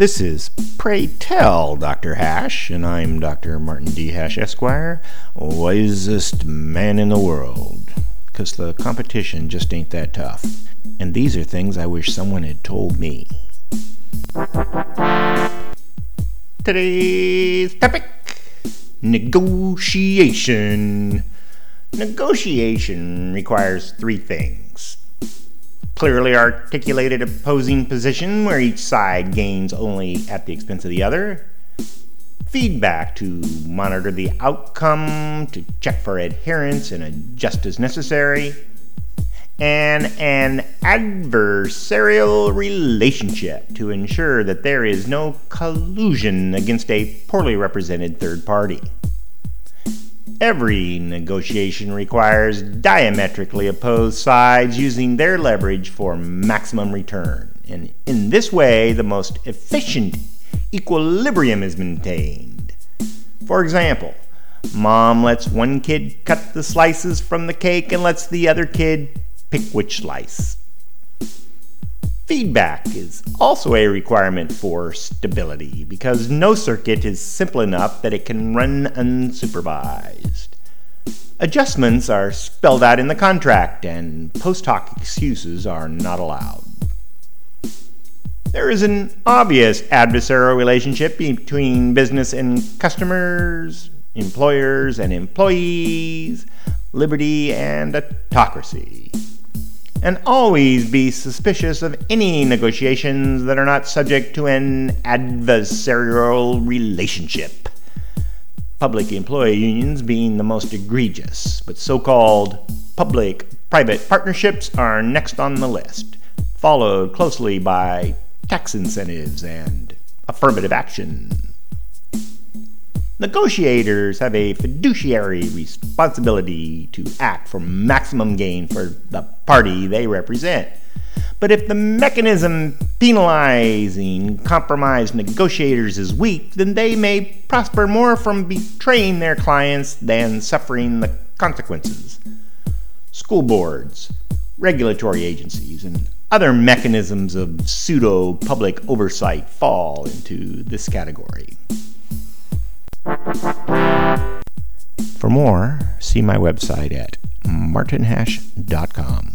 This is Pray Tell Dr. Hash, and I'm Dr. Martin D. Hash, Esquire, wisest man in the world. Because the competition just ain't that tough. And these are things I wish someone had told me. Today's topic negotiation. Negotiation requires three things clearly articulated opposing position where each side gains only at the expense of the other, feedback to monitor the outcome, to check for adherence and adjust as necessary, and an adversarial relationship to ensure that there is no collusion against a poorly represented third party. Every negotiation requires diametrically opposed sides using their leverage for maximum return. And in this way, the most efficient equilibrium is maintained. For example, mom lets one kid cut the slices from the cake and lets the other kid pick which slice. Feedback is also a requirement for stability because no circuit is simple enough that it can run unsupervised. Adjustments are spelled out in the contract, and post hoc excuses are not allowed. There is an obvious adversarial relationship between business and customers, employers and employees, liberty and autocracy and always be suspicious of any negotiations that are not subject to an adversarial relationship. Public employee unions being the most egregious, but so called public private partnerships are next on the list, followed closely by tax incentives and affirmative action. Negotiators have a fiduciary responsibility to act for maximum gain for the party they represent. But if the mechanism penalizing compromised negotiators is weak, then they may prosper more from betraying their clients than suffering the consequences. School boards, regulatory agencies, and other mechanisms of pseudo public oversight fall into this category. For more, see my website at martinhash.com.